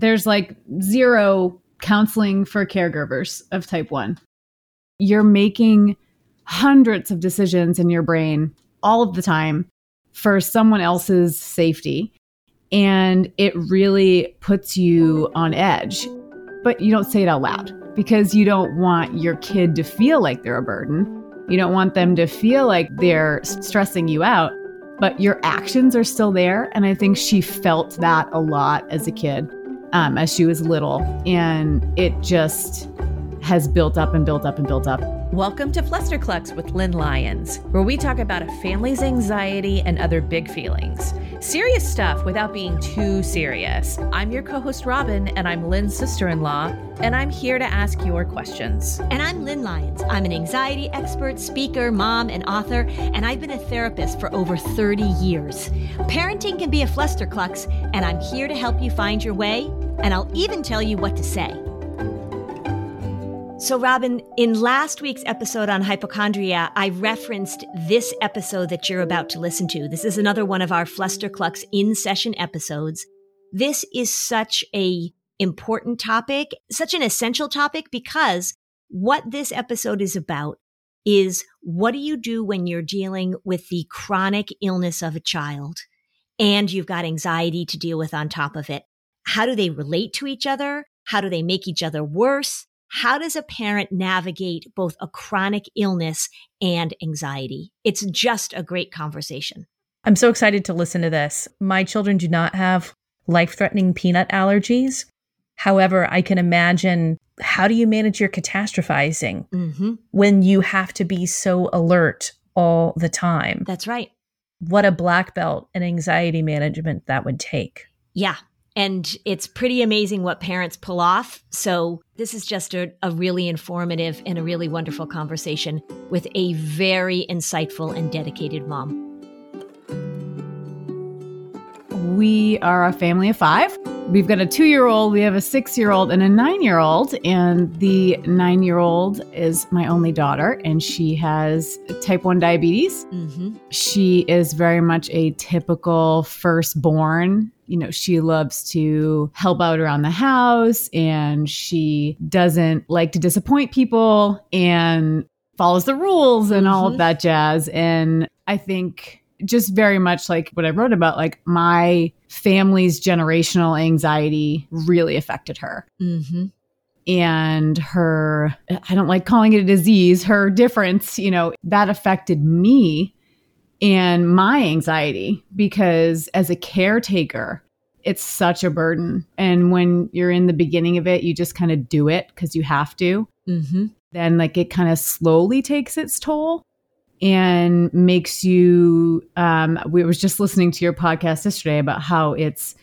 There's like zero counseling for caregivers of type 1. You're making hundreds of decisions in your brain all of the time for someone else's safety. And it really puts you on edge. But you don't say it out loud because you don't want your kid to feel like they're a burden. You don't want them to feel like they're stressing you out, but your actions are still there. And I think she felt that a lot as a kid, um, as she was little. And it just has built up and built up and built up. Welcome to Flusterclux with Lynn Lyons, where we talk about a family's anxiety and other big feelings. Serious stuff without being too serious. I'm your co host, Robin, and I'm Lynn's sister in law, and I'm here to ask your questions. And I'm Lynn Lyons. I'm an anxiety expert, speaker, mom, and author, and I've been a therapist for over 30 years. Parenting can be a flusterclux, and I'm here to help you find your way, and I'll even tell you what to say. So, Robin, in last week's episode on hypochondria, I referenced this episode that you're about to listen to. This is another one of our Flusterclux in session episodes. This is such a important topic, such an essential topic because what this episode is about is what do you do when you're dealing with the chronic illness of a child and you've got anxiety to deal with on top of it? How do they relate to each other? How do they make each other worse? How does a parent navigate both a chronic illness and anxiety? It's just a great conversation. I'm so excited to listen to this. My children do not have life threatening peanut allergies. However, I can imagine how do you manage your catastrophizing mm-hmm. when you have to be so alert all the time? That's right. What a black belt in anxiety management that would take. Yeah, and it's pretty amazing what parents pull off. So, this is just a, a, really informative and a really wonderful conversation with a very insightful and dedicated mom. We are a family of five. We've got a two year old, we have a six year old, and a nine year old. And the nine year old is my only daughter, and she has type 1 diabetes. Mm-hmm. She is very much a typical firstborn you know, she loves to help out around the house and she doesn't like to disappoint people and follows the rules and mm-hmm. all of mm-hmm. that jazz. And I think just very much like what I wrote about, like my family's generational anxiety really affected her. Mm-hmm and her i don't like calling it a disease her difference you know that affected me and my anxiety because as a caretaker, it's such a burden. And when you're in the beginning of it, you just kind of do it because you have to. Mm-hmm. Then, like, it kind of slowly takes its toll and makes you. Um, we was just listening to your podcast yesterday about how it's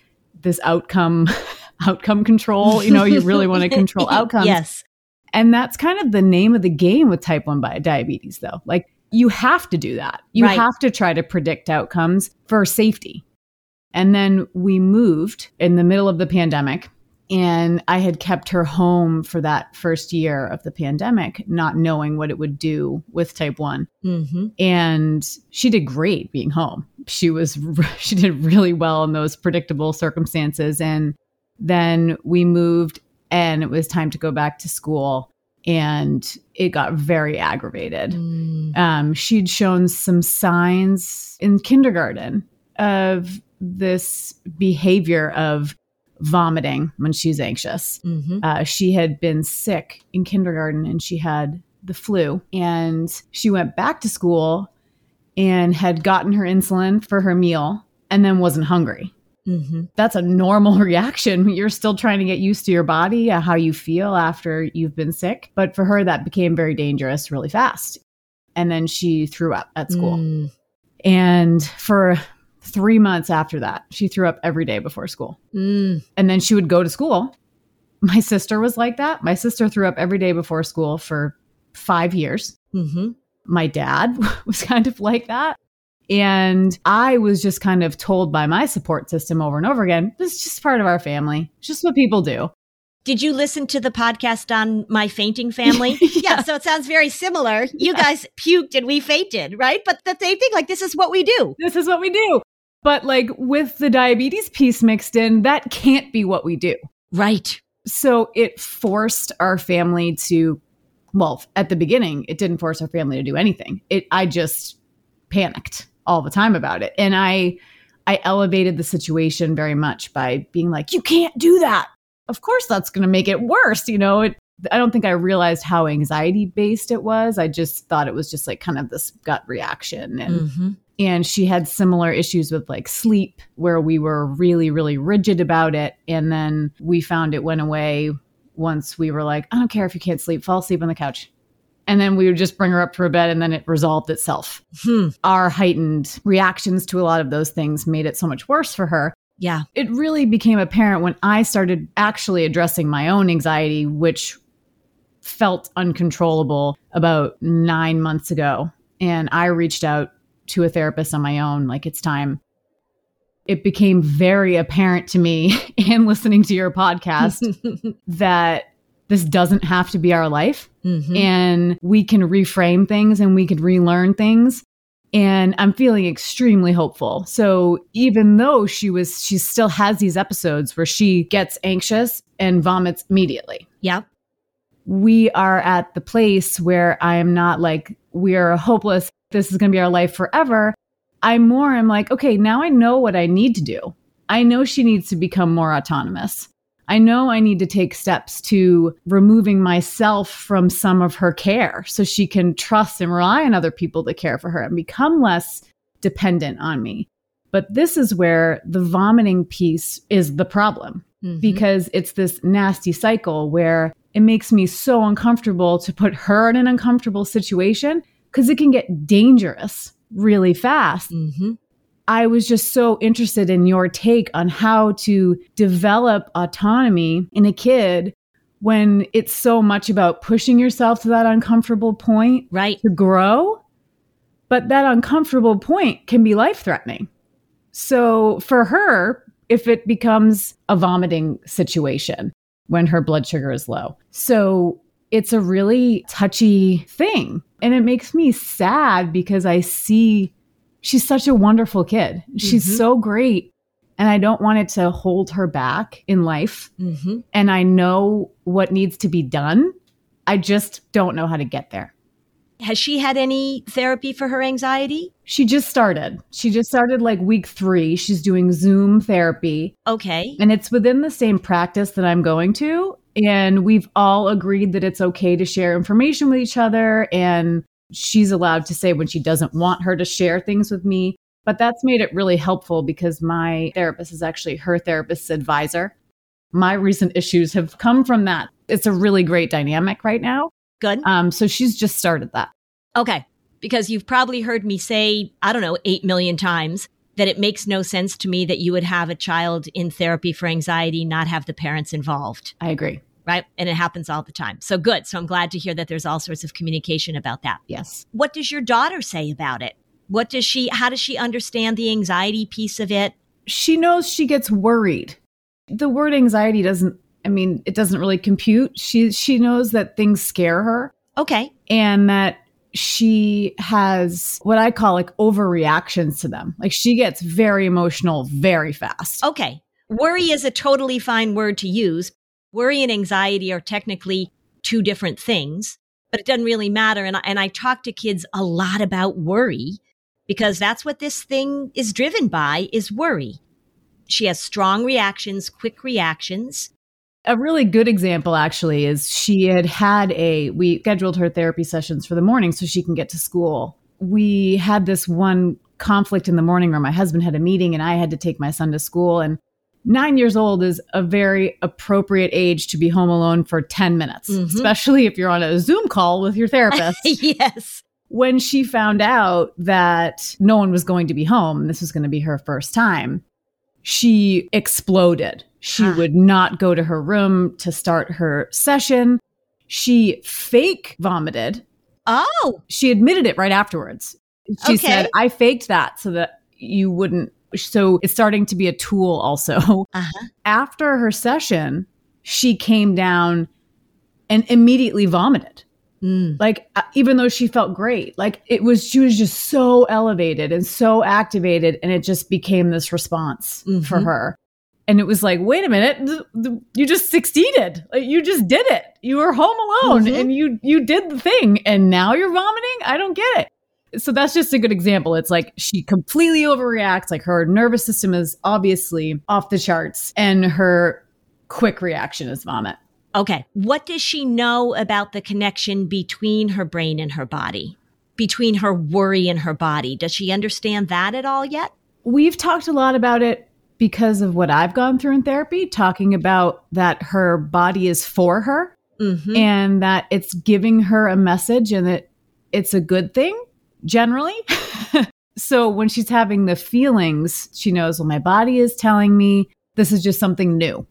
this outcome outcome control. You know, you really want to control outcomes. Yes. And that's kind of the name of the game with type 1 diabetes, though. Like, you have to do that. You right. have to try to predict outcomes for safety. And then we moved in the middle of the pandemic. And I had kept her home for that first year of the pandemic, not knowing what it would do with type one. Mm-hmm. And she did great being home. She was, she did really well in those predictable circumstances. And then we moved and it was time to go back to school and it got very aggravated. Mm. Um, she'd shown some signs in kindergarten of this behavior of vomiting when she's anxious. Mm-hmm. Uh, she had been sick in kindergarten and she had the flu, and she went back to school and had gotten her insulin for her meal and then wasn't hungry. Mm-hmm. That's a normal reaction. You're still trying to get used to your body, uh, how you feel after you've been sick. But for her, that became very dangerous really fast. And then she threw up at school. Mm. And for three months after that, she threw up every day before school. Mm. And then she would go to school. My sister was like that. My sister threw up every day before school for five years. Mm-hmm. My dad was kind of like that. And I was just kind of told by my support system over and over again, this is just part of our family. It's just what people do. Did you listen to the podcast on my fainting family? yeah. yeah. So it sounds very similar. You yeah. guys puked and we fainted, right? But the same thing, like this is what we do. This is what we do. But like with the diabetes piece mixed in, that can't be what we do. Right. So it forced our family to, well, at the beginning, it didn't force our family to do anything. It, I just panicked all the time about it. And I, I elevated the situation very much by being like, you can't do that. Of course, that's going to make it worse. You know, it, I don't think I realized how anxiety based it was. I just thought it was just like kind of this gut reaction. And, mm-hmm. and she had similar issues with like sleep, where we were really, really rigid about it. And then we found it went away once we were like, I don't care if you can't sleep, fall asleep on the couch and then we would just bring her up to her bed and then it resolved itself. Hmm. Our heightened reactions to a lot of those things made it so much worse for her. Yeah. It really became apparent when I started actually addressing my own anxiety, which felt uncontrollable about nine months ago. And I reached out to a therapist on my own, like, it's time. It became very apparent to me and listening to your podcast that this doesn't have to be our life. Mm-hmm. and we can reframe things and we can relearn things. And i'm feeling extremely hopeful. So even though she was she still has these episodes where she gets anxious and vomits immediately. Yep. We are at the place where i am not like we are hopeless. This is going to be our life forever. I'm more i'm like okay now i know what i need to do. I know she needs to become more autonomous I know I need to take steps to removing myself from some of her care so she can trust and rely on other people to care for her and become less dependent on me. But this is where the vomiting piece is the problem mm-hmm. because it's this nasty cycle where it makes me so uncomfortable to put her in an uncomfortable situation because it can get dangerous really fast. Mm-hmm. I was just so interested in your take on how to develop autonomy in a kid when it's so much about pushing yourself to that uncomfortable point right. to grow. But that uncomfortable point can be life threatening so for her if it becomes a vomiting situation when her blood sugar is low. So it's a really touchy thing. And it makes me sad because i see she's such a wonderful kid. She's mm-hmm. so great. And I don't want it to hold her back in life. Mm-hmm. And I know what needs to be done. I just don't know how to get there. Has she had any therapy for her anxiety? She just started. She just started like week three. She's doing Zoom therapy. Okay. And it's within the same practice that I'm going to. And we've all agreed that it's okay to share information with each other and she's allowed to say when she doesn't want her to share things with me. But that's made it really helpful because my therapist is actually her therapist's advisor. My recent issues have come from that. It's a really great dynamic right now. Good. Um, so she's just started that. Okay. Because you've probably heard me say, I don't know, 8 million times that it makes no sense to me that you would have a child in therapy for anxiety, not have the parents involved. I agree right? And it happens all the time. So good. So I'm glad to hear that there's all sorts of communication about that. Yes. What does your daughter say about it? What does she, how does she understand the anxiety piece of it? She knows she gets worried. The word anxiety doesn't, I mean, it doesn't really compute. She, she knows that things scare her. Okay. And that she has what I call like overreactions to them. Like she gets very emotional very fast. Okay. Worry is a totally fine word to use Worry and anxiety are technically two different things, but it doesn't really matter. And I, and I talk to kids a lot about worry because that's what this thing is driven by is worry. She has strong reactions, quick reactions. A really good example actually is she had had a we scheduled her therapy sessions for the morning so she can get to school. We had this one conflict in the morning where my husband had a meeting and I had to take my son to school and nine years old is a very appropriate age to be home alone for 10 minutes, mm-hmm. especially if you're on a Zoom call with your therapist. yes. When she found out that no one was going to be home, this was going to be her first time, she exploded. She huh. would not go to her room to start her session. She fake vomited. Oh. She admitted it right afterwards. She okay. said, I faked that so that you wouldn't so it's starting to be a tool also. Uh-huh. After her session, she came down and immediately vomited. Mm. Like, uh, even though she felt great, like it was, she was just so elevated and so activated. And it just became this response mm-hmm. for her. And it was like, wait a minute, you just succeeded. You just did it. You were home alone mm-hmm. and you you did the thing and now you're vomiting? I don't get it. So that's just a good example. It's like she completely overreacts. Like her nervous system is obviously off the charts and her quick reaction is vomit. Okay. What does she know about the connection between her brain and her body? Between her worry and her body? Does she understand that at all yet? We've talked a lot about it because of what I've gone through in therapy, talking about that her body is for her mm-hmm. and that it's giving her a message and that it's a good thing generally. so when she's having the feelings, she knows, well, my body is telling me this is just something new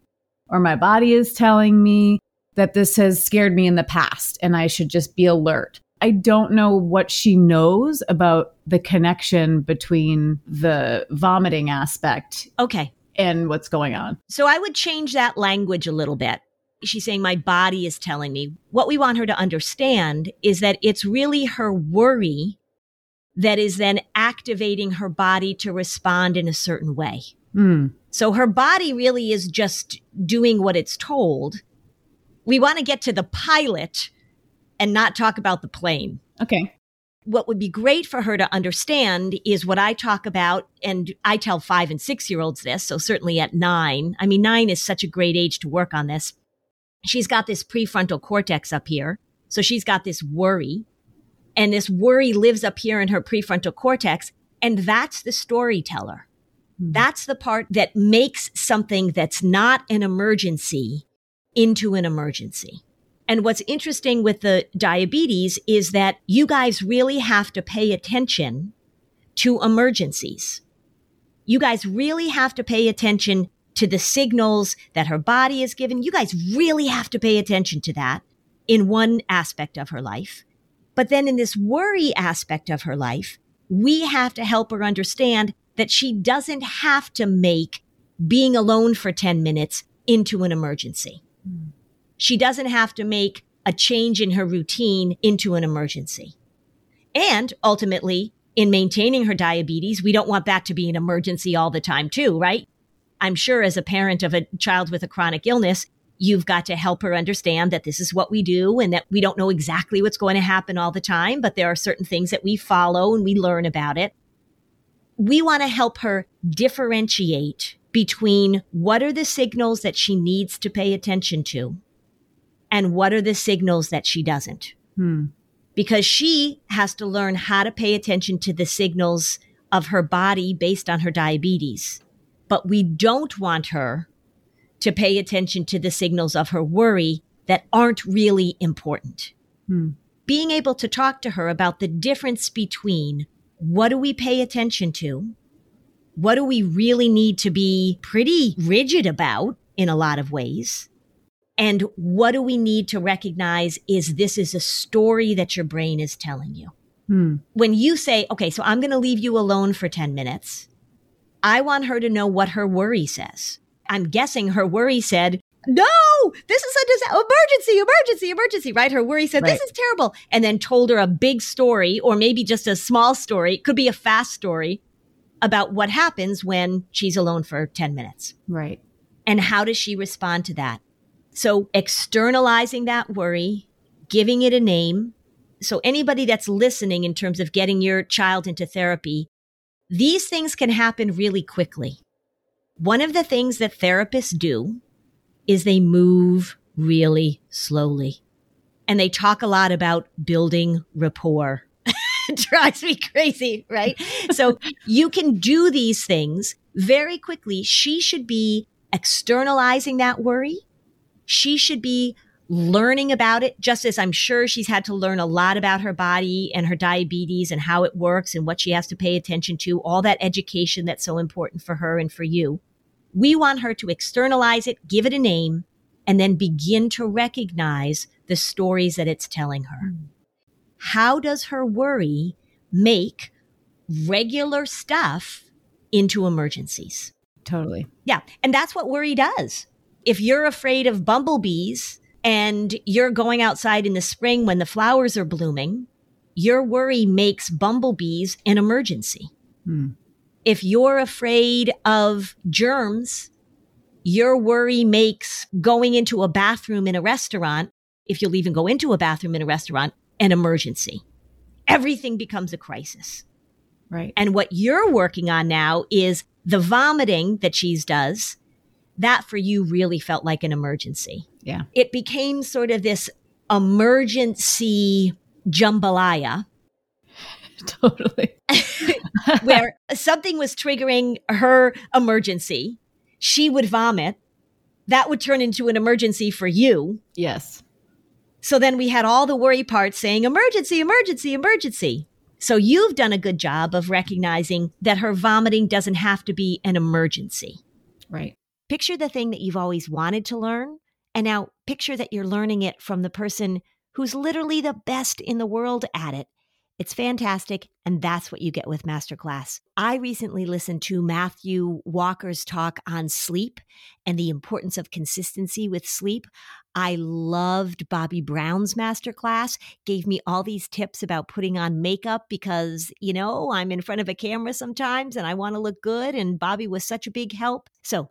or my body is telling me that this has scared me in the past and I should just be alert. I don't know what she knows about the connection between the vomiting aspect. Okay. And what's going on. So I would change that language a little bit. She's saying, My body is telling me. What we want her to understand is that it's really her worry that is then activating her body to respond in a certain way. Mm. So her body really is just doing what it's told. We want to get to the pilot and not talk about the plane. Okay. What would be great for her to understand is what I talk about, and I tell five and six year olds this, so certainly at nine. I mean, nine is such a great age to work on this. She's got this prefrontal cortex up here. So she's got this worry, and this worry lives up here in her prefrontal cortex, and that's the storyteller. Hmm. That's the part that makes something that's not an emergency into an emergency. And what's interesting with the diabetes is that you guys really have to pay attention to emergencies. You guys really have to pay attention to the signals that her body is given. You guys really have to pay attention to that in one aspect of her life. But then in this worry aspect of her life, we have to help her understand that she doesn't have to make being alone for 10 minutes into an emergency. She doesn't have to make a change in her routine into an emergency. And ultimately, in maintaining her diabetes, we don't want that to be an emergency all the time, too, right? I'm sure as a parent of a child with a chronic illness, you've got to help her understand that this is what we do and that we don't know exactly what's going to happen all the time, but there are certain things that we follow and we learn about it we want to help her differentiate between what are the signals that she needs to pay attention to and what are the signals that she doesn't. Hmm. Because she has to learn how to pay attention to the signals of her body based on her diabetes. But we don't want her to pay attention to the signals of her worry that aren't really important. Hmm. Being able to talk to her about the difference between what do we pay attention to? What do we really need to be pretty rigid about in a lot of ways? And what do we need to recognize is this is a story that your brain is telling you. Hmm. When you say, okay, so I'm going to leave you alone for 10 minutes, I want her to know what her worry says. I'm guessing her worry said, no, this is a dis- emergency, emergency, emergency, right? Her worry said, right. this is terrible. And then told her a big story or maybe just a small story. It could be a fast story about what happens when she's alone for 10 minutes. Right. And how does she respond to that? So externalizing that worry, giving it a name. So anybody that's listening in terms of getting your child into therapy, these things can happen really quickly. One of the things that therapists do is they move really slowly. And they talk a lot about building rapport. it drives me crazy, right? so you can do these things very quickly. She should be externalizing that worry. She should be learning about it, just as I'm sure she's had to learn a lot about her body and her diabetes and how it works and what she has to pay attention to, all that education that's so important for her and for you. We want her to externalize it, give it a name, and then begin to recognize the stories that it's telling her. Mm. How does her worry make regular stuff into emergencies? Totally. Yeah. And that's what worry does. If you're afraid of bumblebees and you're going outside in the spring when the flowers are blooming, your worry makes bumblebees an emergency. Hmm if you're afraid of germs your worry makes going into a bathroom in a restaurant, if you'll even go into a bathroom in a restaurant, an emergency. Everything becomes a crisis. Right. And what you're working on now is the vomiting that cheese does. That for you really felt like an emergency. Yeah. It became sort of this emergency jambalaya. totally. where something was triggering her emergency. She would vomit. That would turn into an emergency for you. Yes. So then we had all the worry parts saying emergency, emergency, emergency. So you've done a good job of recognizing that her vomiting doesn't have to be an emergency. Right. Picture the thing that you've always wanted to learn. And now picture that you're learning it from the person who's literally the best in the world at it. It's fantastic, and that's what you get with Masterclass. I recently listened to Matthew Walker's talk on sleep and the importance of consistency with sleep. I loved Bobbi Brown's Masterclass, gave me all these tips about putting on makeup because, you know, I'm in front of a camera sometimes and I want to look good, and Bobbi was such a big help. So,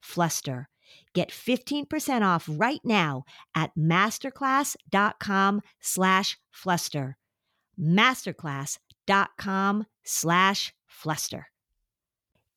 fluster. Get 15% off right now at masterclass.com slash fluster. Masterclass.com slash fluster.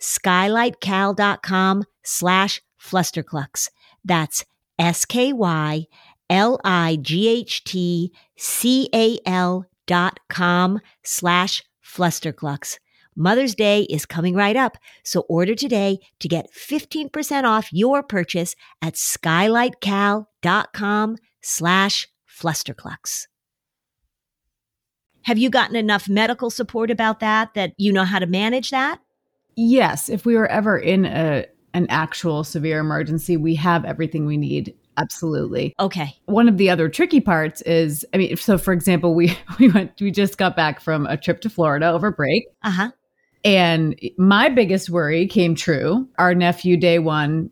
skylightcal.com slash flusterclux. That's S K Y L I G H T C A L dot com slash flusterclux. Mother's Day is coming right up, so order today to get 15% off your purchase at skylightcal.com slash flusterclux. Have you gotten enough medical support about that that you know how to manage that? Yes. If we were ever in a an actual severe emergency, we have everything we need. Absolutely. Okay. One of the other tricky parts is, I mean, so for example, we we went we just got back from a trip to Florida over break. Uh-huh. And my biggest worry came true. Our nephew day 1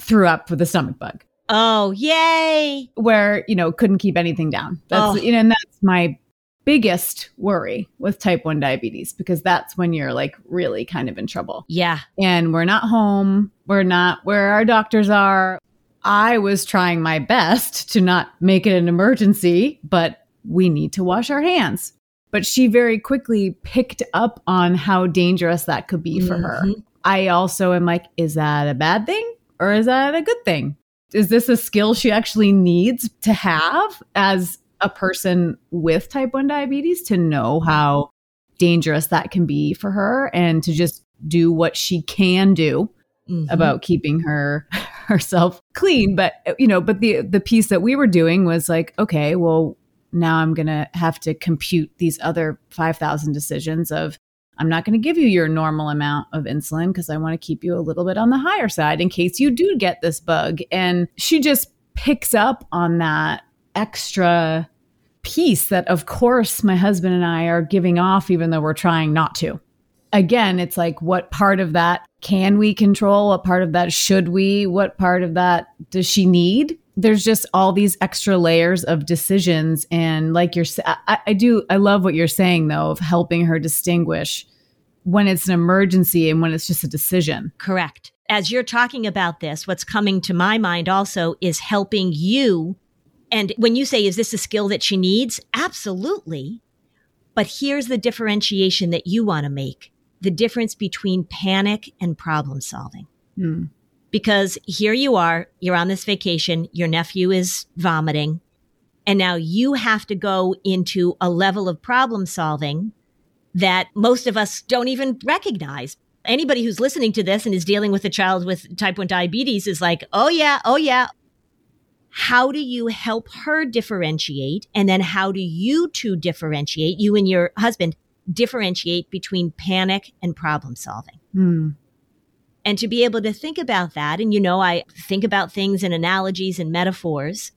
threw up with a stomach bug. Oh, yay. Where, you know, couldn't keep anything down. That's oh. you know, and that's my biggest worry with type 1 diabetes because that's when you're like really kind of in trouble. Yeah. And we're not home. We're not where our doctors are. I was trying my best to not make it an emergency, but we need to wash our hands. But she very quickly picked up on how dangerous that could be for mm-hmm. her. I also am like, is that a bad thing or is that a good thing? Is this a skill she actually needs to have as a person with type 1 diabetes to know how dangerous that can be for her and to just do what she can do mm-hmm. about keeping her herself clean but you know but the the piece that we were doing was like okay well now i'm going to have to compute these other 5000 decisions of i'm not going to give you your normal amount of insulin because i want to keep you a little bit on the higher side in case you do get this bug and she just picks up on that extra piece that, of course, my husband and I are giving off, even though we're trying not to. Again, it's like, what part of that can we control? What part of that should we? What part of that does she need? There's just all these extra layers of decisions. And like you're, I, I do, I love what you're saying though, of helping her distinguish when it's an emergency and when it's just a decision. Correct. As you're talking about this, what's coming to my mind also is helping you and when you say, is this a skill that she needs? Absolutely. But here's the differentiation that you want to make the difference between panic and problem solving. Hmm. Because here you are, you're on this vacation, your nephew is vomiting, and now you have to go into a level of problem solving that most of us don't even recognize. Anybody who's listening to this and is dealing with a child with type 1 diabetes is like, oh yeah, oh yeah, how do you help her differentiate? And then how do you two differentiate, you and your husband, differentiate between panic and problem solving? Mm. And to be able to think about that, and you know, I think about things in analogies and metaphors,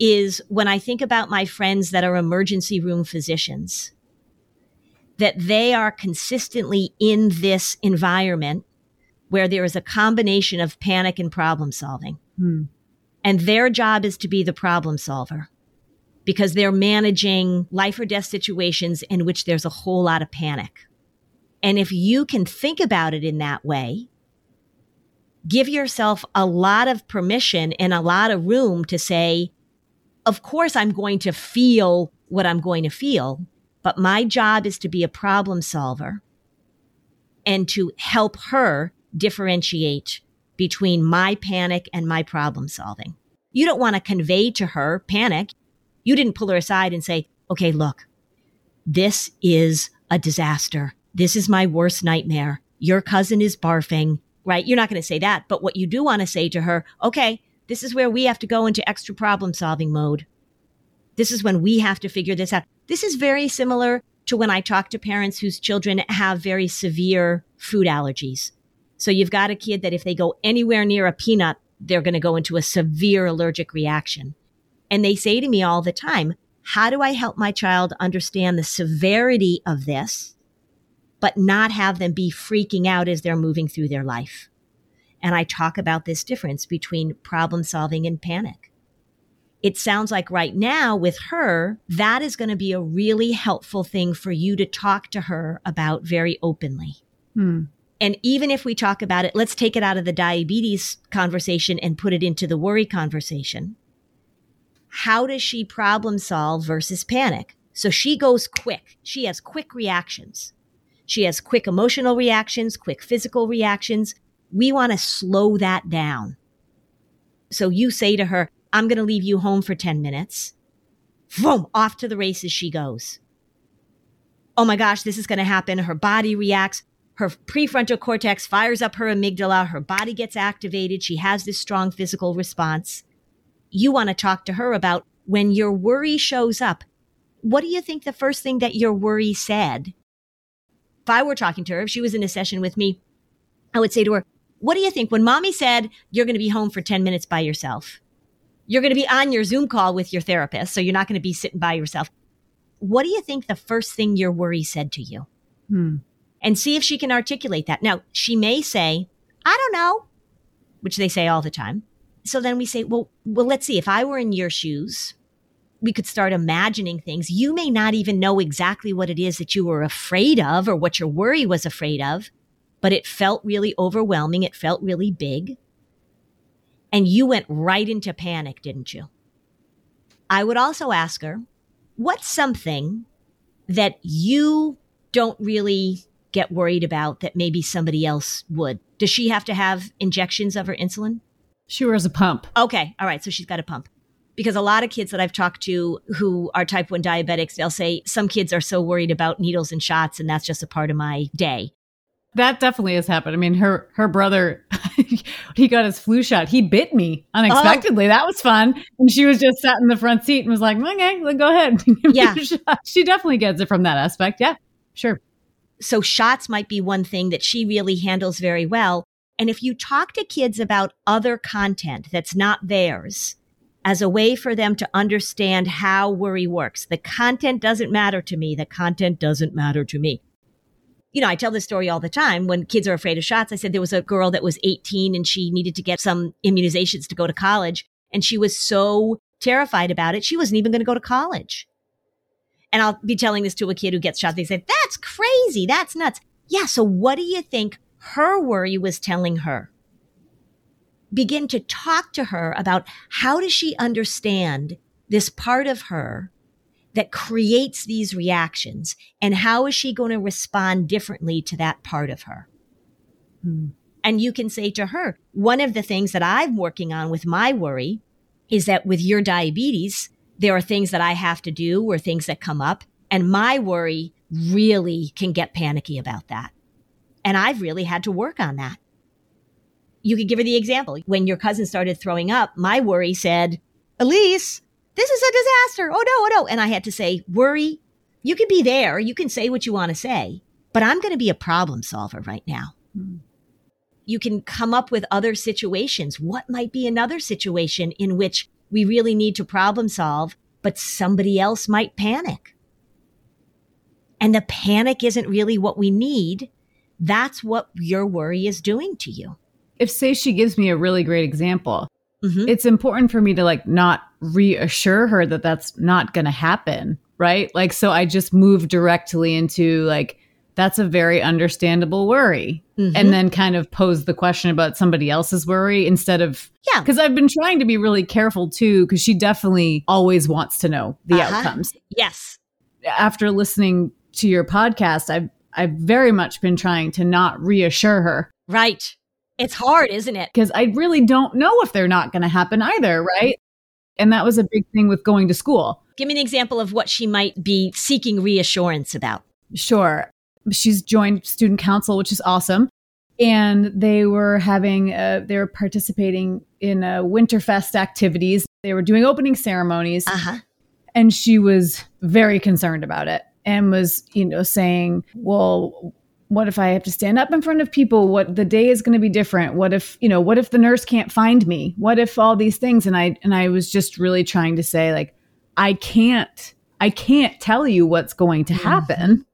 is when I think about my friends that are emergency room physicians, that they are consistently in this environment where there is a combination of panic and problem solving. Mm. And their job is to be the problem solver because they're managing life or death situations in which there's a whole lot of panic. And if you can think about it in that way, give yourself a lot of permission and a lot of room to say, of course, I'm going to feel what I'm going to feel, but my job is to be a problem solver and to help her differentiate between my panic and my problem solving. You don't want to convey to her panic. You didn't pull her aside and say, okay, look, this is a disaster. This is my worst nightmare. Your cousin is barfing, right? You're not going to say that. But what you do want to say to her, okay, this is where we have to go into extra problem solving mode. This is when we have to figure this out. This is very similar to when I talk to parents whose children have very severe food allergies. So you've got a kid that if they go anywhere near a peanut, they're going to go into a severe allergic reaction. And they say to me all the time, how do I help my child understand the severity of this, but not have them be freaking out as they're moving through their life? And I talk about this difference between problem solving and panic. It sounds like right now with her, that is going to be a really helpful thing for you to talk to her about very openly. Hmm. And even if we talk about it, let's take it out of the diabetes conversation and put it into the worry conversation. How does she problem solve versus panic? So she goes quick. She has quick reactions. She has quick emotional reactions, quick physical reactions. We want to slow that down. So you say to her, I'm going to leave you home for 10 minutes. Boom, off to the races she goes. oh my gosh, this is going to happen. Her body reacts. Her prefrontal cortex fires up her amygdala. Her body gets activated. She has this strong physical response. You want to talk to her about when your worry shows up. What do you think the first thing that your worry said? If I were talking to her, if she was in a session with me, I would say to her, What do you think when mommy said you're going to be home for 10 minutes by yourself? You're going to be on your Zoom call with your therapist, so you're not going to be sitting by yourself. What do you think the first thing your worry said to you? Hmm. And see if she can articulate that. Now, she may say, I don't know, which they say all the time. So then we say, well, well, let's see. If I were in your shoes, we could start imagining things. You may not even know exactly what it is that you were afraid of or what your worry was afraid of, but it felt really overwhelming. It felt really big. And you went right into panic, didn't you? I would also ask her, what's something that you don't really get worried about that maybe somebody else would? Does she have to have injections of her insulin? She wears a pump. Okay. All right. So she's got a pump. Because a lot of kids that I've talked to who are type 1 diabetics, they'll say some kids are so worried about needles and shots, and that's just a part of my day that definitely has happened. I mean, her her brother, he got his flu shot. He bit me unexpectedly. Oh. That was fun. And she was just sat in the front seat and was like, "Okay, then go ahead." yeah, she definitely gets it from that aspect. Yeah, sure. So shots might be one thing that she really handles very well. And if you talk to kids about other content that's not theirs, as a way for them to understand how worry works. The content doesn't matter to me. The content doesn't matter to me you know, I tell this story all the time when kids are afraid of shots. I said there was a girl that was 18 and she needed to get some immunizations to go to college. And she was so terrified about it, she wasn't even going to go to college. And I'll be telling this to a kid who gets shot. They say, that's crazy. That's nuts. Yeah. So what do you think her worry was telling her? Begin to talk to her about how does she understand this part of her that creates these reactions and how is she going to respond differently to that part of her hmm. and you can say to her one of the things that i'm working on with my worry is that with your diabetes there are things that i have to do or things that come up and my worry really can get panicky about that and i've really had to work on that you could give her the example when your cousin started throwing up my worry said elise this is a disaster. Oh no, oh no. And I had to say, worry, you can be there. You can say what you want to say, but I'm going to be a problem solver right now. Hmm. You can come up with other situations. What might be another situation in which we really need to problem solve, but somebody else might panic? And the panic isn't really what we need. That's what your worry is doing to you. If, say, she gives me a really great example, mm-hmm. it's important for me to like not reassure her that that's not going to happen. Right. Like, so I just move directly into like, that's a very understandable worry. Mm-hmm. And then kind of pose the question about somebody else's worry instead of, yeah. Because I've been trying to be really careful too, because she definitely always wants to know the uh-huh. outcomes. Yes. After listening to your podcast, I've, I've very much been trying to not reassure her. Right. It's hard, isn't it? Because I really don't know if they're not going to happen either, right? And that was a big thing with going to school. Give me an example of what she might be seeking reassurance about. Sure. She's joined student council, which is awesome. And they were having, uh, they were participating in uh, Winterfest activities. They were doing opening ceremonies. Uh-huh. And she was very concerned about it and was, you know, saying, well, what if I have to stand up in front of people? What the day is going to be different? What if, you know, what if the nurse can't find me? What if all these things? And I, and I was just really trying to say, like, I can't, I can't tell you what's going to mm-hmm. happen.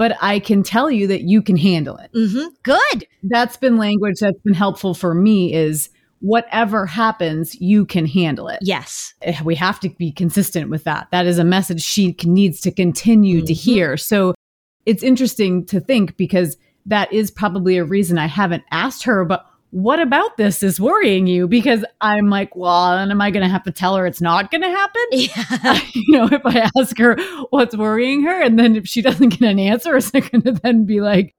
But I can tell you that you can handle it. Mm-hmm. Good. That's been language that's been helpful for me is whatever happens, you can handle it. Yes. Eh, we have to be consistent with that. That is a message she needs to continue mm-hmm. to hear. So it's interesting to think because that is probably a reason I haven't asked her, but what about this is worrying you? Because I'm like, well, and am I going to have to tell her it's not going to happen? Yeah. you know, if I ask her what's worrying her, and then if she doesn't get an answer, is it going to then be like,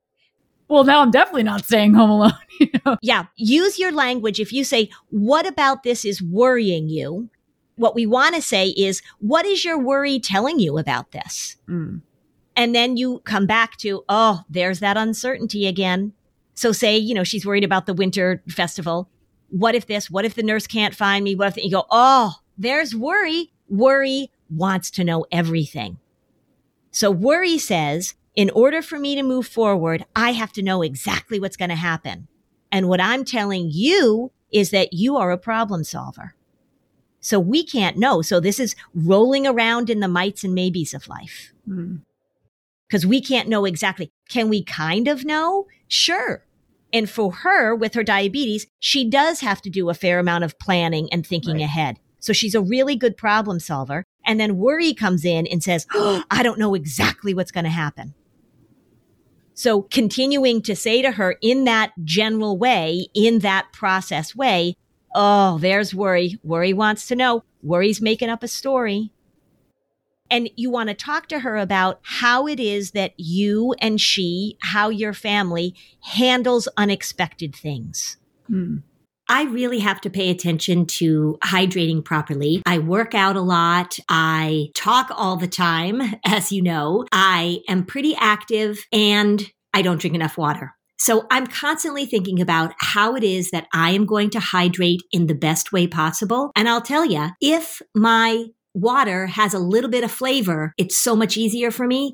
well, now I'm definitely not staying home alone. You know? Yeah. Use your language. If you say, what about this is worrying you? What we want to say is, what is your worry telling you about this? Mm And then you come back to, oh, there's that uncertainty again. So say, you know, she's worried about the winter festival. What if this? What if the nurse can't find me? What if the, you go, oh, there's worry. Worry wants to know everything. So worry says, in order for me to move forward, I have to know exactly what's going to happen. And what I'm telling you is that you are a problem solver. So we can't know. So this is rolling around in the mights and maybes of life. Because mm. we can't know exactly. Can we kind of know? Sure. And for her, with her diabetes, she does have to do a fair amount of planning and thinking right. ahead. So she's a really good problem solver. And then worry comes in and says, oh, I don't know exactly what's going to happen. So continuing to say to her in that general way, in that process way, oh, there's worry. Worry wants to know. Worry's making up a story. And you want to talk to her about how it is that you and she, how your family handles unexpected things. Hmm. I really have to pay attention to hydrating properly. I work out a lot. I talk all the time, as you know. I am pretty active and I don't drink enough water. So I'm constantly thinking about how it is that I am going to hydrate in the best way possible. And I'll tell you, if my water has a little bit of flavor, it's so much easier for me.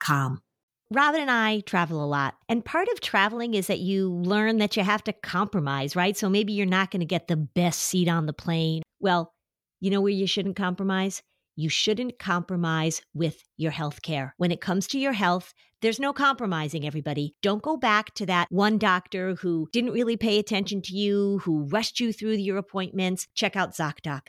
com. Robin and I travel a lot. And part of traveling is that you learn that you have to compromise, right? So maybe you're not going to get the best seat on the plane. Well, you know where you shouldn't compromise? You shouldn't compromise with your health care. When it comes to your health, there's no compromising, everybody. Don't go back to that one doctor who didn't really pay attention to you, who rushed you through your appointments. Check out ZocDoc.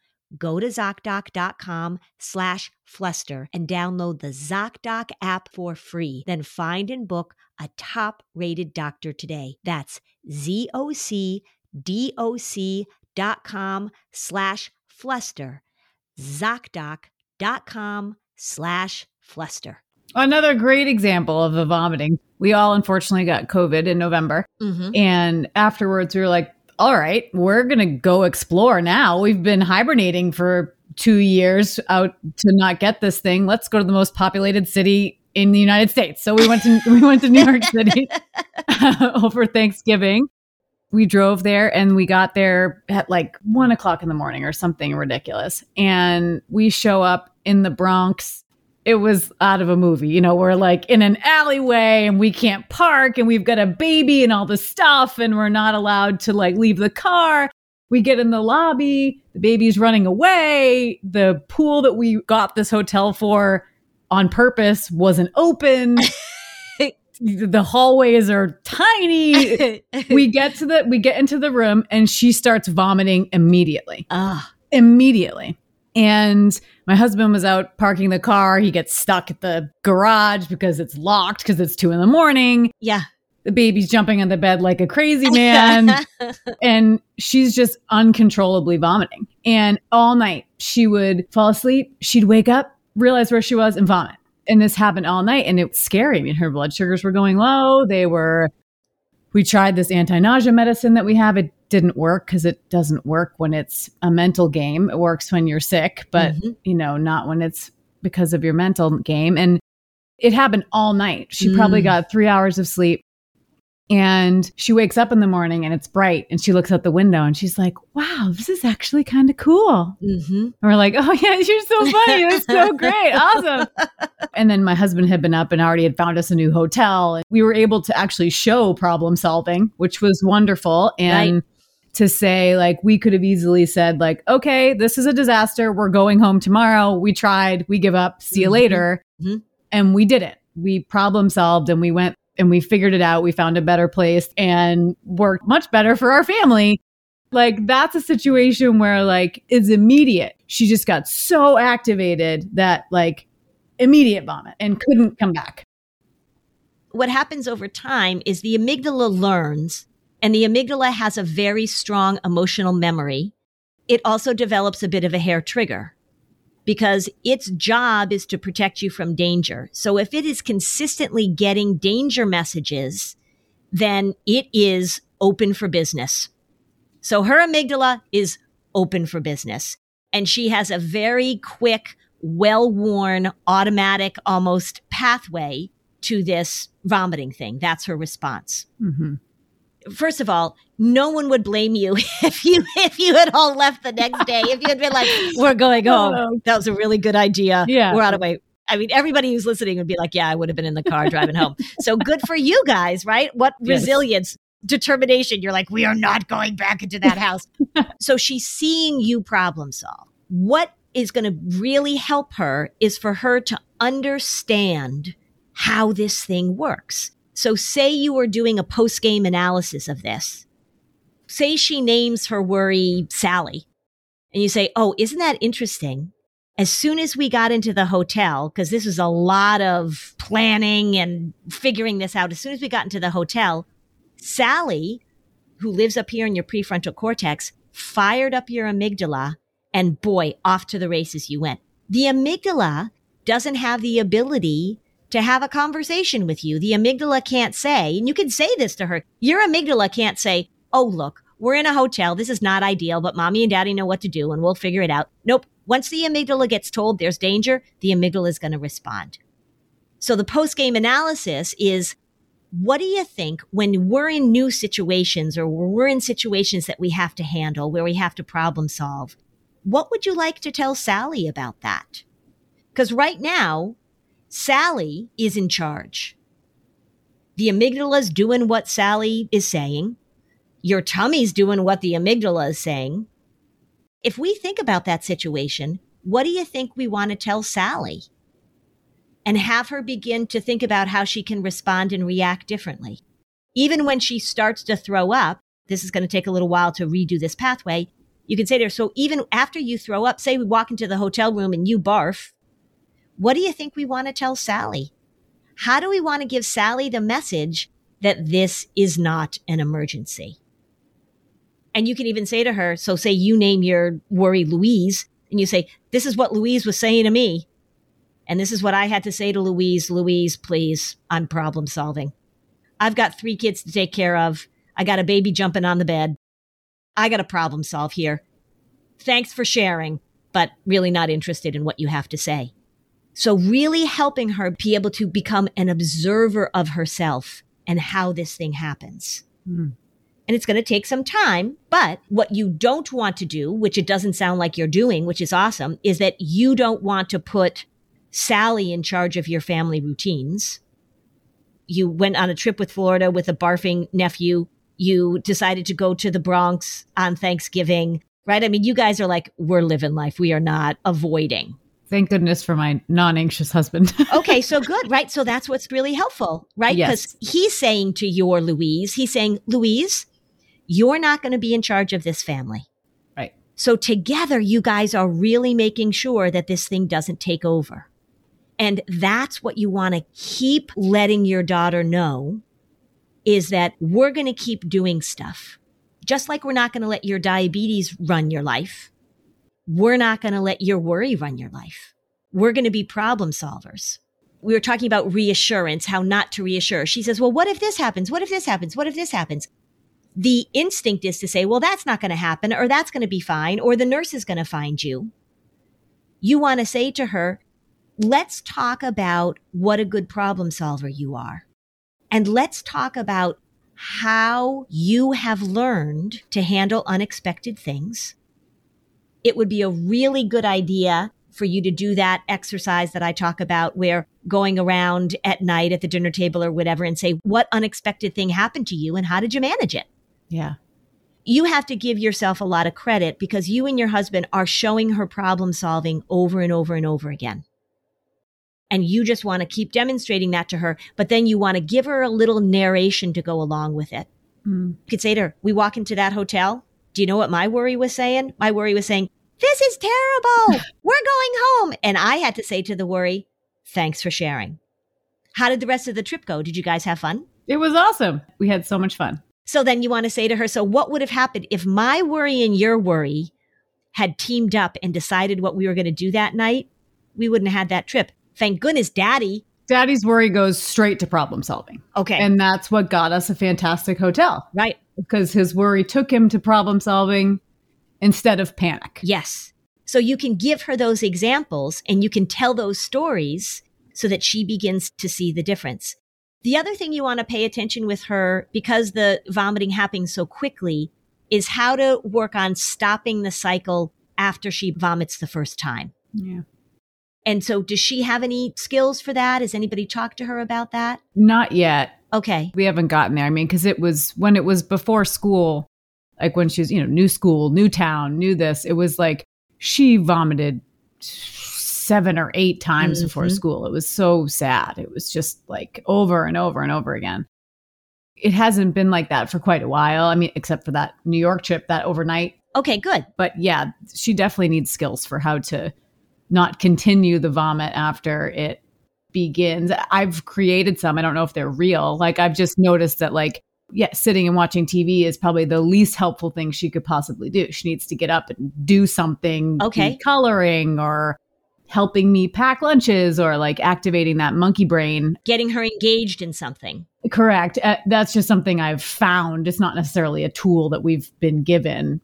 go to ZocDoc.com slash fluster and download the ZocDoc app for free. Then find and book a top rated doctor today. That's ZocDoc.com slash fluster. ZocDoc.com slash fluster. Another great example of the vomiting. We all unfortunately got COVID in November. Mm-hmm. And afterwards, we were like, all right, we're going to go explore now. We've been hibernating for two years out to not get this thing. Let's go to the most populated city in the United States. So we went to we went to New York City over Thanksgiving. We drove there and we got there at like one o'clock in the morning or something ridiculous. And we show up in the Bronx. It was out of a movie. You know, we're like in an alleyway and we can't park and we've got a baby and all the stuff and we're not allowed to like leave the car. We get in the lobby, the baby's running away. The pool that we got this hotel for on purpose wasn't open. the hallways are tiny. we get to the we get into the room and she starts vomiting immediately. Ah. Immediately. And my husband was out parking the car. He gets stuck at the garage because it's locked because it's two in the morning. Yeah. The baby's jumping on the bed like a crazy man. and she's just uncontrollably vomiting. And all night she would fall asleep. She'd wake up, realize where she was, and vomit. And this happened all night. And it was scary. I mean, her blood sugars were going low. They were, we tried this anti nausea medicine that we have. It didn't work because it doesn't work when it's a mental game. It works when you're sick, but, mm-hmm. you know, not when it's because of your mental game. And it happened all night. She mm. probably got three hours of sleep. And she wakes up in the morning and it's bright and she looks out the window and she's like, wow, this is actually kind of cool. Mm-hmm. And we're like, oh, yeah, you're so funny. That's so great. Awesome. and then my husband had been up and already had found us a new hotel. And we were able to actually show problem solving, which was wonderful. And right. To say, like, we could have easily said, like, okay, this is a disaster. We're going home tomorrow. We tried. We give up. See you mm-hmm. later. Mm-hmm. And we did it. We problem solved and we went and we figured it out. We found a better place and worked much better for our family. Like that's a situation where like it's immediate. She just got so activated that like immediate vomit and couldn't come back. What happens over time is the amygdala learns and the amygdala has a very strong emotional memory. It also develops a bit of a hair trigger because its job is to protect you from danger. So if it is consistently getting danger messages, then it is open for business. So her amygdala is open for business. And she has a very quick, well worn, automatic almost pathway to this vomiting thing. That's her response. Mm-hmm first of all, no one would blame you if you if you had all left the next day. If you had been like, "We're going home," that was a really good idea. Yeah, we're out of way. I mean, everybody who's listening would be like, "Yeah, I would have been in the car driving home." So good for you guys, right? What yes. resilience, determination! You're like, "We are not going back into that house." so she's seeing you problem solve. What is going to really help her is for her to understand how this thing works. So, say you were doing a post game analysis of this. Say she names her worry Sally, and you say, Oh, isn't that interesting? As soon as we got into the hotel, because this was a lot of planning and figuring this out, as soon as we got into the hotel, Sally, who lives up here in your prefrontal cortex, fired up your amygdala, and boy, off to the races you went. The amygdala doesn't have the ability to have a conversation with you. The amygdala can't say, and you can say this to her. Your amygdala can't say, Oh, look, we're in a hotel. This is not ideal, but mommy and daddy know what to do and we'll figure it out. Nope. Once the amygdala gets told there's danger, the amygdala is going to respond. So the post game analysis is what do you think when we're in new situations or we're in situations that we have to handle, where we have to problem solve? What would you like to tell Sally about that? Because right now, Sally is in charge. The amygdala's doing what Sally is saying. Your tummy's doing what the amygdala is saying. If we think about that situation, what do you think we want to tell Sally? And have her begin to think about how she can respond and react differently. Even when she starts to throw up, this is going to take a little while to redo this pathway. You can say to her, so even after you throw up, say we walk into the hotel room and you barf, what do you think we want to tell Sally? How do we want to give Sally the message that this is not an emergency? And you can even say to her, so say you name your worry Louise, and you say, This is what Louise was saying to me. And this is what I had to say to Louise. Louise, please, I'm problem solving. I've got three kids to take care of. I got a baby jumping on the bed. I got a problem solve here. Thanks for sharing. but really not interested in what you have to say. So, really helping her be able to become an observer of herself and how this thing happens. Mm. And it's going to take some time. But what you don't want to do, which it doesn't sound like you're doing, which is awesome, is that you don't want to put Sally in charge of your family routines. You went on a trip with Florida with a barfing nephew. You decided to go to the Bronx on Thanksgiving, right? I mean, you guys are like, we're living life. We are not avoiding. Thank goodness for my non anxious husband. okay, so good, right? So that's what's really helpful, right? Because yes. he's saying to your Louise, he's saying, Louise, you're not going to be in charge of this family. Right. So together, you guys are really making sure that this thing doesn't take over. And that's what you want to keep letting your daughter know is that we're going to keep doing stuff. Just like we're not going to let your diabetes run your life we're not going to let your worry run your life. We're going to be problem solvers. We were talking about reassurance, how not to reassure. She says, well, what if this happens? What if this happens? What if this happens? The instinct is to say, well, that's not going to happen, or that's going to be fine, or the nurse is going to find you. You want to say to her, let's talk about what a good problem solver you are. And let's talk about how you have learned to handle unexpected things it would be a really good idea for you to do that exercise that I talk about where going around at night at the dinner table or whatever and say, what unexpected thing happened to you and how did you manage it? Yeah. You have to give yourself a lot of credit because you and your husband are showing her problem solving over and over and over again. And you just want to keep demonstrating that to her, but then you want to give her a little narration to go along with it. Mm. You could say to her, We walk into that hotel do you know what my worry was saying? My worry was saying, This is terrible. We're going home. And I had to say to the worry, Thanks for sharing. How did the rest of the trip go? Did you guys have fun? It was awesome. We had so much fun. So then you want to say to her, So what would have happened if my worry and your worry had teamed up and decided what we were going to do that night? We wouldn't have had that trip. Thank goodness daddy Daddy's worry goes straight to problem solving. Okay. And that's what got us a fantastic hotel. Right. Because his worry took him to problem solving instead of panic. Yes. So you can give her those examples and you can tell those stories so that she begins to see the difference. The other thing you want to pay attention with her, because the vomiting happens so quickly, is how to work on stopping the cycle after she vomits the first time. Yeah. And so, does she have any skills for that? Has anybody talked to her about that? Not yet. Okay. We haven't gotten there. I mean, because it was when it was before school, like when she was, you know, new school, new town, new this, it was like she vomited seven or eight times mm-hmm. before school. It was so sad. It was just like over and over and over again. It hasn't been like that for quite a while. I mean, except for that New York trip, that overnight. Okay, good. But yeah, she definitely needs skills for how to not continue the vomit after it begins. I've created some. I don't know if they're real. Like I've just noticed that like yeah, sitting and watching TV is probably the least helpful thing she could possibly do. She needs to get up and do something, okay, coloring or helping me pack lunches or like activating that monkey brain, getting her engaged in something. Correct. Uh, that's just something I've found. It's not necessarily a tool that we've been given.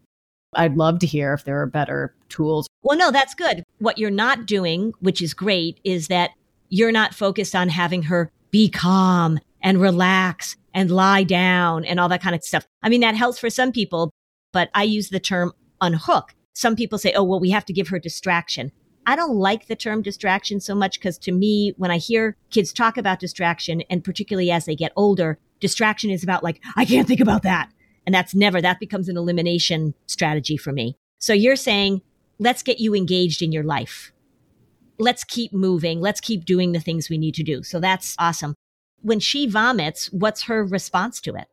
I'd love to hear if there are better tools. Well, no, that's good. What you're not doing, which is great, is that you're not focused on having her be calm and relax and lie down and all that kind of stuff. I mean, that helps for some people, but I use the term unhook. Some people say, oh, well, we have to give her distraction. I don't like the term distraction so much because to me, when I hear kids talk about distraction, and particularly as they get older, distraction is about like, I can't think about that. And that's never, that becomes an elimination strategy for me. So you're saying, let's get you engaged in your life. Let's keep moving. Let's keep doing the things we need to do. So that's awesome. When she vomits, what's her response to it?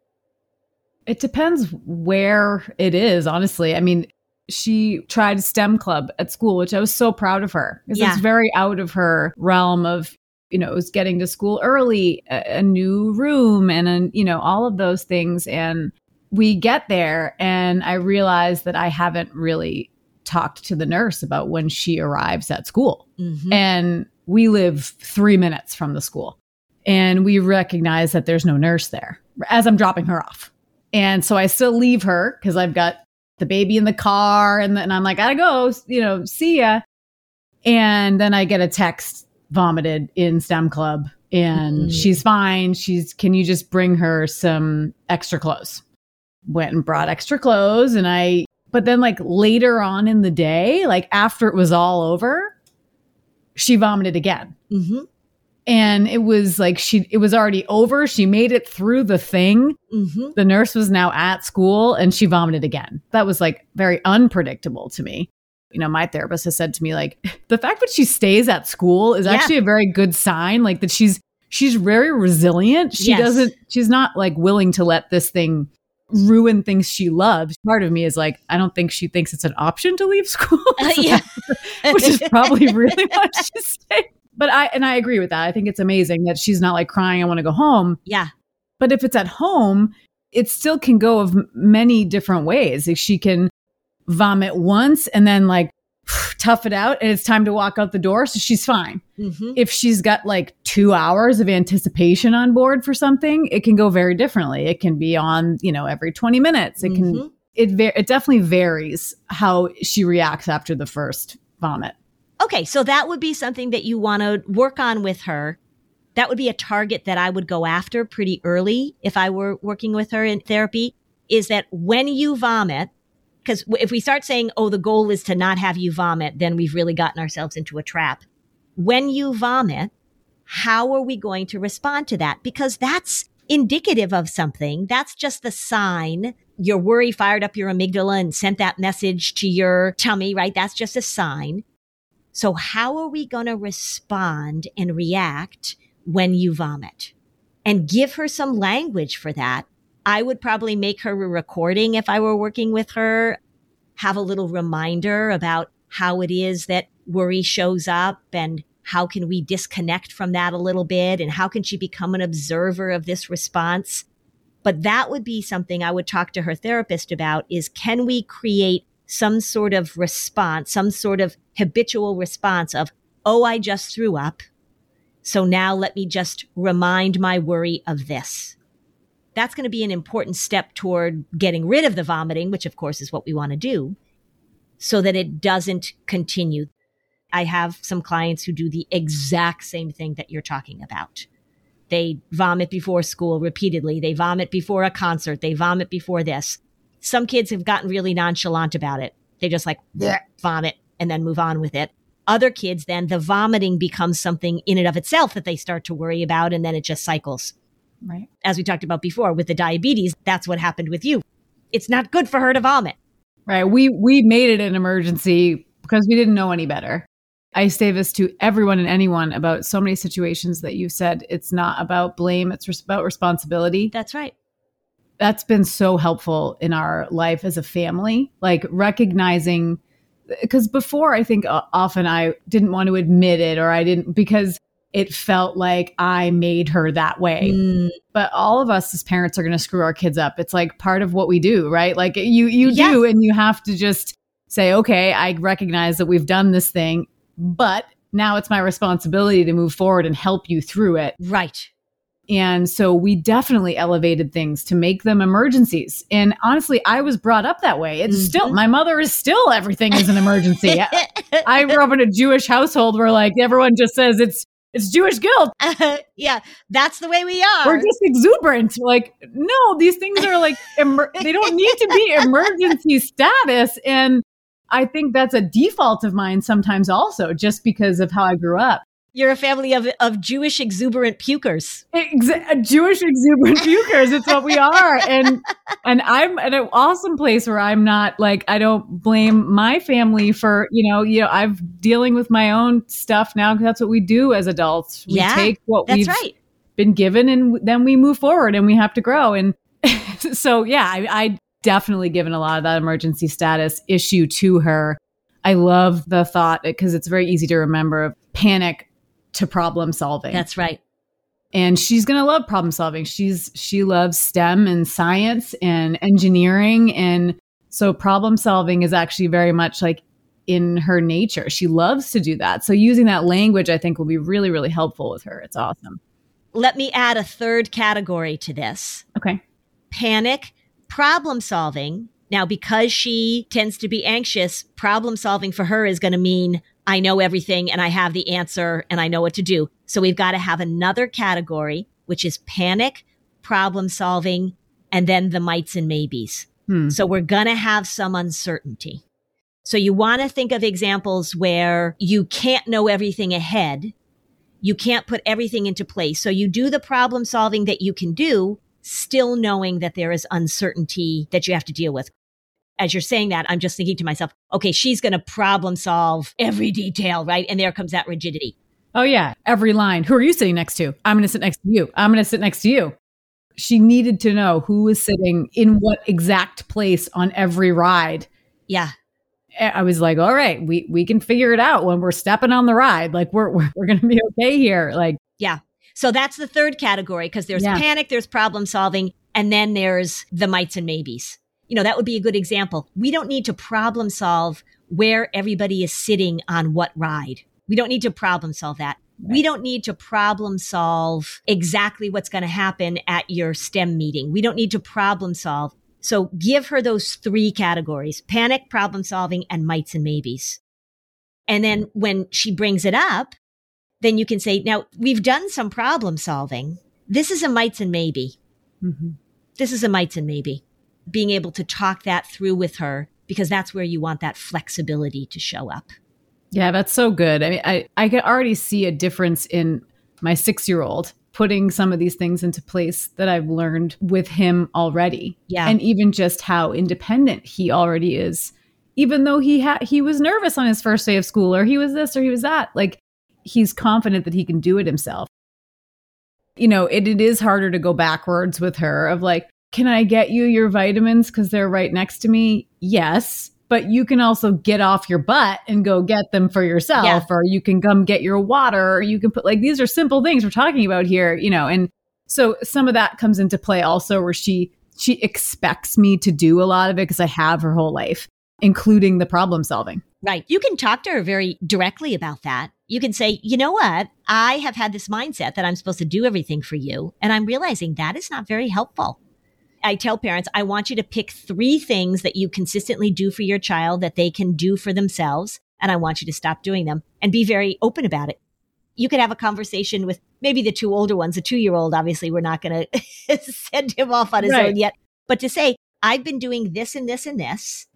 It depends where it is, honestly. I mean, she tried STEM club at school, which I was so proud of her because yeah. it's very out of her realm of, you know, it was getting to school early, a, a new room and, a, you know, all of those things. And we get there and I realize that I haven't really talked to the nurse about when she arrives at school. Mm-hmm. And we live three minutes from the school. And we recognize that there's no nurse there as I'm dropping her off. And so I still leave her because I've got the baby in the car. And then I'm like, I gotta go, you know, see ya. And then I get a text vomited in STEM club and mm-hmm. she's fine. She's, can you just bring her some extra clothes? Went and brought extra clothes. And I, but then like later on in the day, like after it was all over, she vomited again. Mm-hmm and it was like she it was already over she made it through the thing mm-hmm. the nurse was now at school and she vomited again that was like very unpredictable to me you know my therapist has said to me like the fact that she stays at school is yeah. actually a very good sign like that she's she's very resilient she yes. doesn't she's not like willing to let this thing ruin things she loves part of me is like i don't think she thinks it's an option to leave school uh, yeah. which is probably really why she's staying but I and I agree with that. I think it's amazing that she's not like crying, I want to go home. Yeah. But if it's at home, it still can go of many different ways. Like she can vomit once and then like tough it out and it's time to walk out the door. So she's fine. Mm-hmm. If she's got like two hours of anticipation on board for something, it can go very differently. It can be on, you know, every 20 minutes. It mm-hmm. can, it, it definitely varies how she reacts after the first vomit. Okay, so that would be something that you want to work on with her. That would be a target that I would go after pretty early if I were working with her in therapy is that when you vomit, because if we start saying, oh, the goal is to not have you vomit, then we've really gotten ourselves into a trap. When you vomit, how are we going to respond to that? Because that's indicative of something. That's just the sign. Your worry fired up your amygdala and sent that message to your tummy, right? That's just a sign. So how are we going to respond and react when you vomit? And give her some language for that. I would probably make her a recording if I were working with her, have a little reminder about how it is that worry shows up and how can we disconnect from that a little bit and how can she become an observer of this response? But that would be something I would talk to her therapist about is can we create some sort of response, some sort of habitual response of, oh, I just threw up. So now let me just remind my worry of this. That's going to be an important step toward getting rid of the vomiting, which of course is what we want to do, so that it doesn't continue. I have some clients who do the exact same thing that you're talking about. They vomit before school repeatedly. They vomit before a concert. They vomit before this. Some kids have gotten really nonchalant about it. They just like vomit and then move on with it. Other kids, then the vomiting becomes something in and of itself that they start to worry about, and then it just cycles. Right. As we talked about before with the diabetes, that's what happened with you. It's not good for her to vomit. Right. We we made it an emergency because we didn't know any better. I say this to everyone and anyone about so many situations that you said it's not about blame, it's about responsibility. That's right that's been so helpful in our life as a family, like recognizing because before I think uh, often I didn't want to admit it or I didn't because it felt like I made her that way. Mm. But all of us as parents are going to screw our kids up. It's like part of what we do, right? Like you you yes. do and you have to just say, "Okay, I recognize that we've done this thing, but now it's my responsibility to move forward and help you through it." Right. And so we definitely elevated things to make them emergencies. And honestly, I was brought up that way. It's mm-hmm. still, my mother is still everything is an emergency. I grew up in a Jewish household where like everyone just says it's, it's Jewish guilt. Uh, yeah, that's the way we are. We're just exuberant. Like, no, these things are like, emer- they don't need to be emergency status. And I think that's a default of mine sometimes also, just because of how I grew up. You're a family of, of Jewish exuberant pukers. Exa- Jewish exuberant pukers. It's what we are. And and I'm at an awesome place where I'm not like I don't blame my family for, you know, you know, I'm dealing with my own stuff now because that's what we do as adults. We yeah, take what we've right. been given and then we move forward and we have to grow. And so yeah, I, I definitely given a lot of that emergency status issue to her. I love the thought because it's very easy to remember of panic to problem solving. That's right. And she's going to love problem solving. She's she loves STEM and science and engineering and so problem solving is actually very much like in her nature. She loves to do that. So using that language I think will be really really helpful with her. It's awesome. Let me add a third category to this. Okay. Panic, problem solving Now, because she tends to be anxious, problem solving for her is going to mean I know everything and I have the answer and I know what to do. So we've got to have another category, which is panic, problem solving, and then the mights and maybes. Hmm. So we're going to have some uncertainty. So you want to think of examples where you can't know everything ahead. You can't put everything into place. So you do the problem solving that you can do, still knowing that there is uncertainty that you have to deal with. As you're saying that, I'm just thinking to myself, okay, she's going to problem solve every detail, right? And there comes that rigidity. Oh, yeah. Every line. Who are you sitting next to? I'm going to sit next to you. I'm going to sit next to you. She needed to know who was sitting in what exact place on every ride. Yeah. I was like, all right, we we can figure it out when we're stepping on the ride. Like we're we're, we're going to be okay here. Like yeah. So that's the third category because there's yeah. panic, there's problem solving, and then there's the mights and maybes. You know, that would be a good example. We don't need to problem solve where everybody is sitting on what ride. We don't need to problem solve that. Right. We don't need to problem solve exactly what's going to happen at your STEM meeting. We don't need to problem solve so give her those three categories, panic, problem solving, and mights and maybes. And then when she brings it up, then you can say, now we've done some problem solving. This is a mights and maybe. Mm-hmm. This is a mights and maybe. Being able to talk that through with her because that's where you want that flexibility to show up. Yeah, that's so good. I mean, I, I can already see a difference in my six year old putting some of these things into place that I've learned with him already. Yeah. And even just how independent he already is. Even though he had he was nervous on his first day of school or he was this or he was that, like he's confident that he can do it himself. You know, it, it is harder to go backwards with her of like, can I get you your vitamins because they're right next to me? Yes but you can also get off your butt and go get them for yourself yeah. or you can come get your water or you can put like these are simple things we're talking about here you know and so some of that comes into play also where she she expects me to do a lot of it because i have her whole life including the problem solving. Right. You can talk to her very directly about that. You can say you know what? I have had this mindset that i'm supposed to do everything for you and i'm realizing that is not very helpful I tell parents, I want you to pick three things that you consistently do for your child that they can do for themselves. And I want you to stop doing them and be very open about it. You could have a conversation with maybe the two older ones. The two year old, obviously, we're not going to send him off on his right. own yet. But to say, I've been doing this and this and this.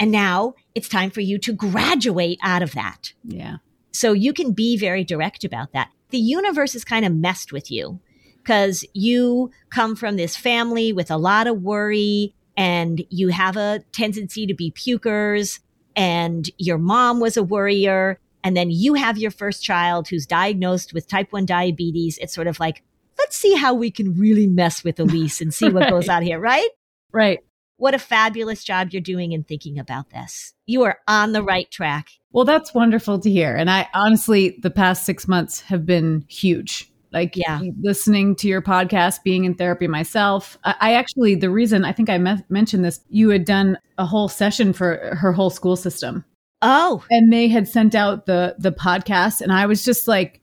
And now it's time for you to graduate out of that. Yeah. So you can be very direct about that. The universe has kind of messed with you because you come from this family with a lot of worry and you have a tendency to be pukers and your mom was a worrier and then you have your first child who's diagnosed with type 1 diabetes. It's sort of like let's see how we can really mess with elise and see what right. goes on here right? Right. What a fabulous job you're doing in thinking about this. You are on the right track. Well that's wonderful to hear. And i honestly the past six months have been huge like yeah. listening to your podcast, being in therapy myself. I, I actually, the reason I think I me- mentioned this, you had done a whole session for her whole school system. Oh, and they had sent out the the podcast, and I was just like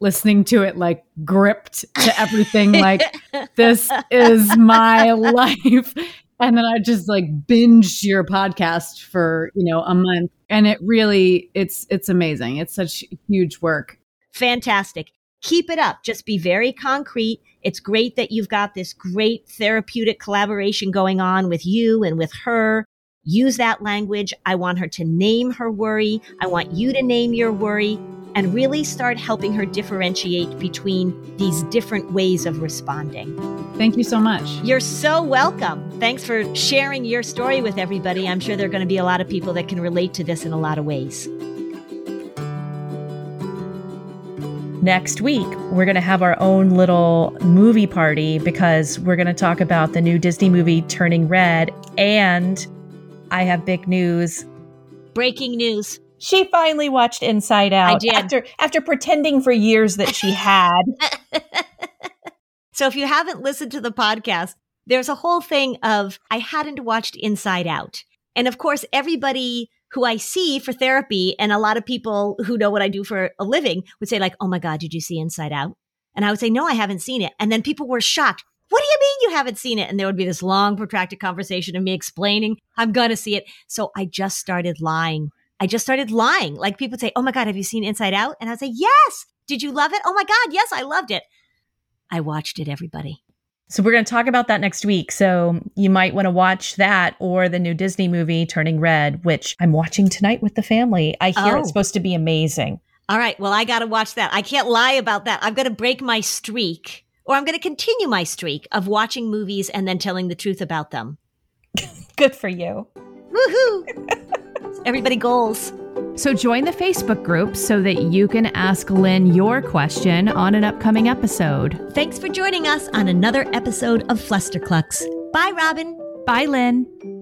listening to it, like gripped to everything. like this is my life. And then I just like binged your podcast for you know a month, and it really it's it's amazing. It's such huge work. Fantastic keep it up. Just be very concrete. It's great that you've got this great therapeutic collaboration going on with you and with her. Use that language. I want her to name her worry. I want you to name your worry and really start helping her differentiate between these different ways of responding. Thank you so much. You're so welcome. Thanks for sharing your story with everybody. I'm sure there are going to be a lot of people that can relate to this in a lot of ways. Next week, we're going to have our own little movie party because we're going to talk about the new Disney movie Turning Red. And I have big news. Breaking news. She finally watched Inside Out I did. after after pretending for years that she had. so if you haven't listened to the podcast, there's a whole thing of I hadn't watched Inside Out. And of course, everybody who I see for therapy and a lot of people who know what I do for a living would say like, "Oh my god, did you see Inside Out?" And I would say, "No, I haven't seen it." And then people were shocked. What do you mean you haven't seen it? And there would be this long, protracted conversation of me explaining, I'm going to see it. So I just started lying. I just started lying. Like people say, Oh my God, have you seen Inside Out? And I would say, Yes. Did you love it? Oh my God, yes, I loved it. I watched it, everybody. So we're going to talk about that next week. So you might want to watch that or the new Disney movie Turning Red, which I'm watching tonight with the family. I hear oh. it's supposed to be amazing. All right, well I got to watch that. I can't lie about that. I'm going to break my streak or I'm going to continue my streak of watching movies and then telling the truth about them. Good for you. Woohoo! Everybody goals. So join the Facebook group so that you can ask Lynn your question on an upcoming episode. Thanks for joining us on another episode of Flusterclux. Bye, Robin. Bye, Lynn.